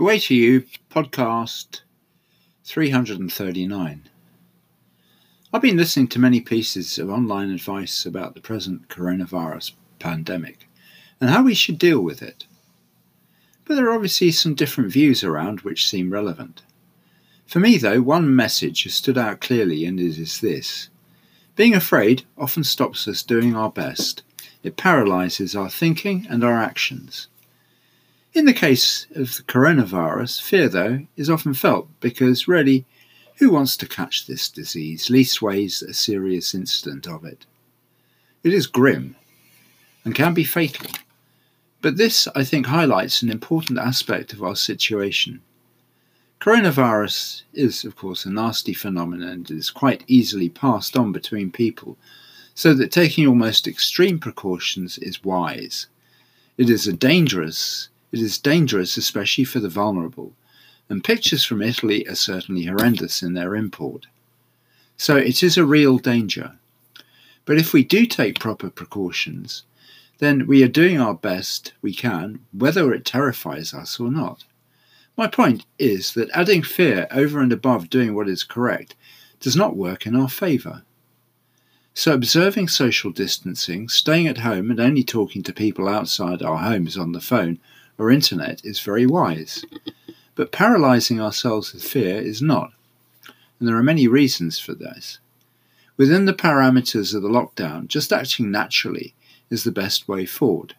Away to You, podcast 339. I've been listening to many pieces of online advice about the present coronavirus pandemic and how we should deal with it. But there are obviously some different views around which seem relevant. For me, though, one message has stood out clearly, and it is this Being afraid often stops us doing our best, it paralyzes our thinking and our actions. In the case of the coronavirus, fear, though, is often felt because, really, who wants to catch this disease, leastways a serious incident of it? It is grim and can be fatal. But this, I think, highlights an important aspect of our situation. Coronavirus is, of course, a nasty phenomenon and is quite easily passed on between people, so that taking almost extreme precautions is wise. It is a dangerous it is dangerous, especially for the vulnerable, and pictures from Italy are certainly horrendous in their import. So it is a real danger. But if we do take proper precautions, then we are doing our best we can, whether it terrifies us or not. My point is that adding fear over and above doing what is correct does not work in our favour. So, observing social distancing, staying at home, and only talking to people outside our homes on the phone or internet is very wise. But paralyzing ourselves with fear is not. And there are many reasons for this. Within the parameters of the lockdown, just acting naturally is the best way forward.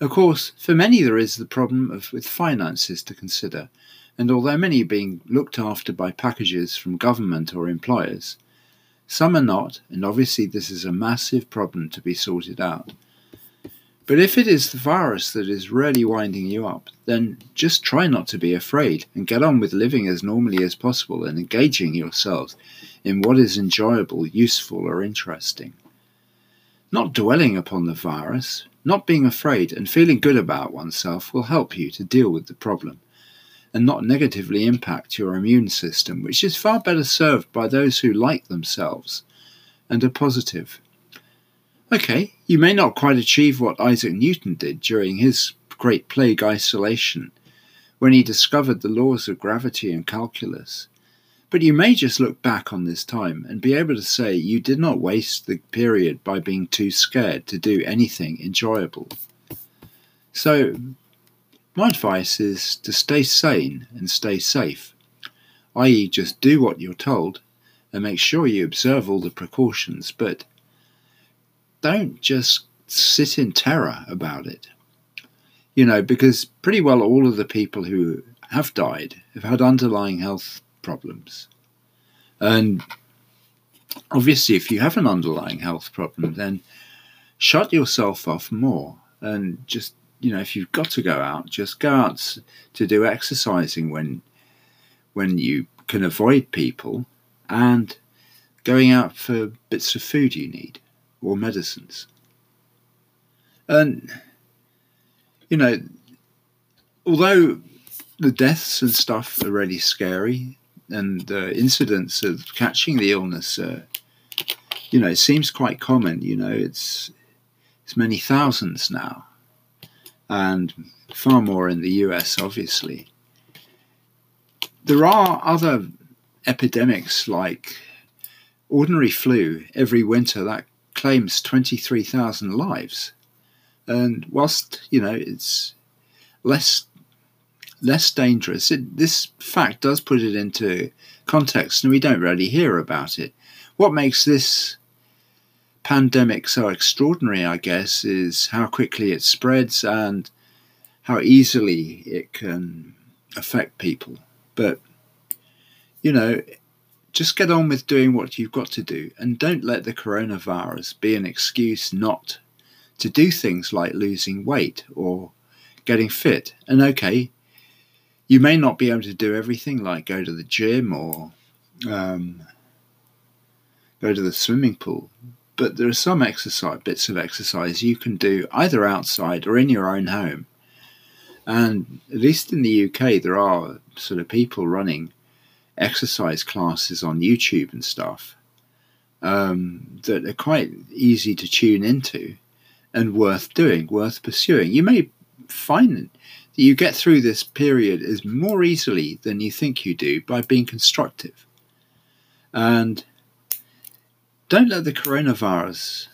Of course, for many there is the problem of with finances to consider, and although many are being looked after by packages from government or employers, some are not, and obviously this is a massive problem to be sorted out. But if it is the virus that is really winding you up, then just try not to be afraid and get on with living as normally as possible and engaging yourselves in what is enjoyable, useful, or interesting. Not dwelling upon the virus, not being afraid, and feeling good about oneself will help you to deal with the problem and not negatively impact your immune system, which is far better served by those who like themselves and are positive. Okay, you may not quite achieve what Isaac Newton did during his great plague isolation, when he discovered the laws of gravity and calculus. But you may just look back on this time and be able to say you did not waste the period by being too scared to do anything enjoyable. So, my advice is to stay sane and stay safe, i.e., just do what you're told and make sure you observe all the precautions, but don't just sit in terror about it. You know, because pretty well all of the people who have died have had underlying health problems. And obviously, if you have an underlying health problem, then shut yourself off more and just, you know, if you've got to go out, just go out to do exercising when when you can avoid people and going out for bits of food you need or medicines. And, you know, although the deaths and stuff are really scary and the incidents of catching the illness, uh, you know, it seems quite common, you know, it's, it's many thousands now and far more in the US, obviously. There are other epidemics like ordinary flu every winter that claims 23,000 lives. And whilst, you know, it's less less dangerous, it, this fact does put it into context and we don't really hear about it. What makes this pandemic so extraordinary, I guess, is how quickly it spreads and how easily it can affect people. But, you know, just get on with doing what you've got to do and don't let the coronavirus be an excuse not to do things like losing weight or getting fit. And okay, you may not be able to do everything like go to the gym or um, go to the swimming pool, but there are some exercise bits of exercise you can do either outside or in your own home. And at least in the UK, there are sort of people running exercise classes on YouTube and stuff um, that are quite easy to tune into and worth doing, worth pursuing. You may find that you get through this period is more easily than you think you do by being constructive. And don't let the coronavirus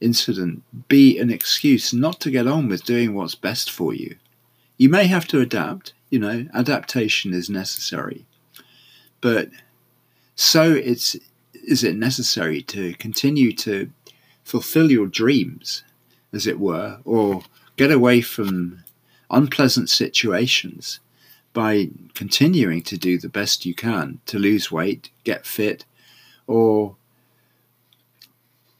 incident be an excuse not to get on with doing what's best for you. You may have to adapt, you know, adaptation is necessary. But so it's is it necessary to continue to fulfill your dreams, as it were, or get away from unpleasant situations by continuing to do the best you can to lose weight, get fit, or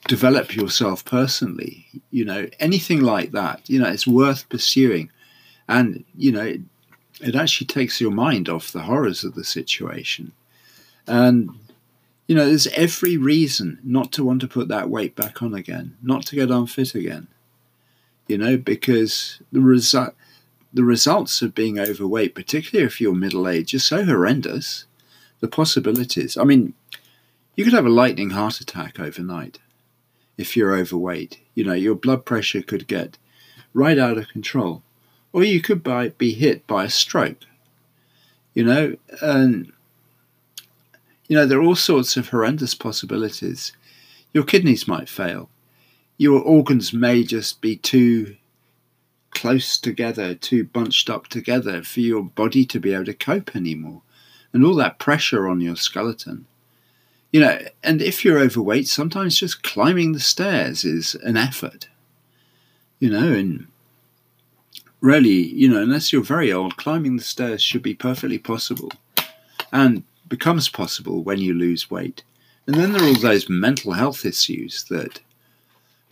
develop yourself personally. You know, anything like that, you know, it's worth pursuing. And, you know, it, actually takes your mind off the horrors of the situation. And you know, there's every reason not to want to put that weight back on again, not to get unfit again. You know, because the result the results of being overweight, particularly if you're middle aged, are so horrendous. The possibilities. I mean, you could have a lightning heart attack overnight if you're overweight. You know, your blood pressure could get right out of control, or you could by, be hit by a stroke. You know, and you know, there are all sorts of horrendous possibilities. Your kidneys might fail. Your organs may just be too close together, too bunched up together for your body to be able to cope anymore. And all that pressure on your skeleton. You know, and if you're overweight, sometimes just climbing the stairs is an effort. You know, and really, you know, unless you're very old, climbing the stairs should be perfectly possible. And becomes possible when you lose weight. And then there are all those mental health issues that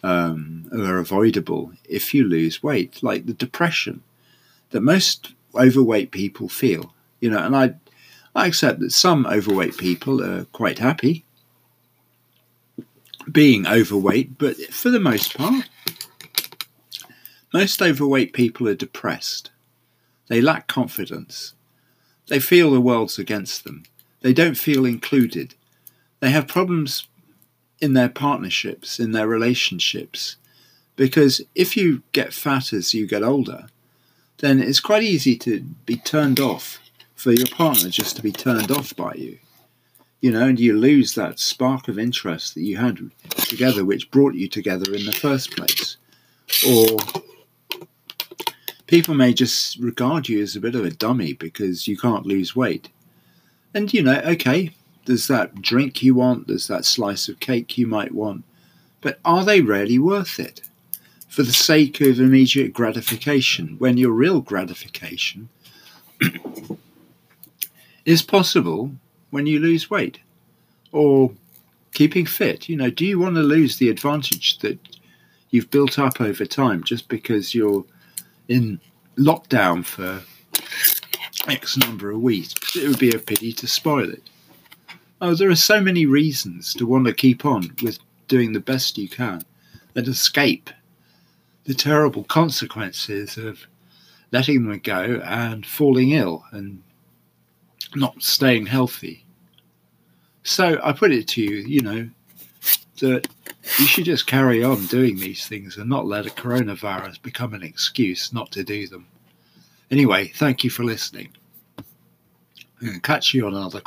um, are avoidable if you lose weight, like the depression that most overweight people feel. You know, and I, I accept that some overweight people are quite happy being overweight, but for the most part, most overweight people are depressed. They lack confidence. They feel the world's against them. They don't feel included. They have problems in their partnerships, in their relationships. Because if you get fat as you get older, then it's quite easy to be turned off for your partner just to be turned off by you. You know, and you lose that spark of interest that you had together, which brought you together in the first place. Or people may just regard you as a bit of a dummy because you can't lose weight. And you know, okay, there's that drink you want, there's that slice of cake you might want, but are they really worth it? For the sake of immediate gratification, when your real gratification is possible when you lose weight or keeping fit. You know, do you want to lose the advantage that you've built up over time just because you're in lockdown for X number of weeks. It would be a pity to spoil it. Oh, there are so many reasons to want to keep on with doing the best you can and escape the terrible consequences of letting them go and falling ill and not staying healthy. So I put it to you, you know, that you should just carry on doing these things and not let a coronavirus become an excuse not to do them. Anyway, thank you for listening. Catch you on another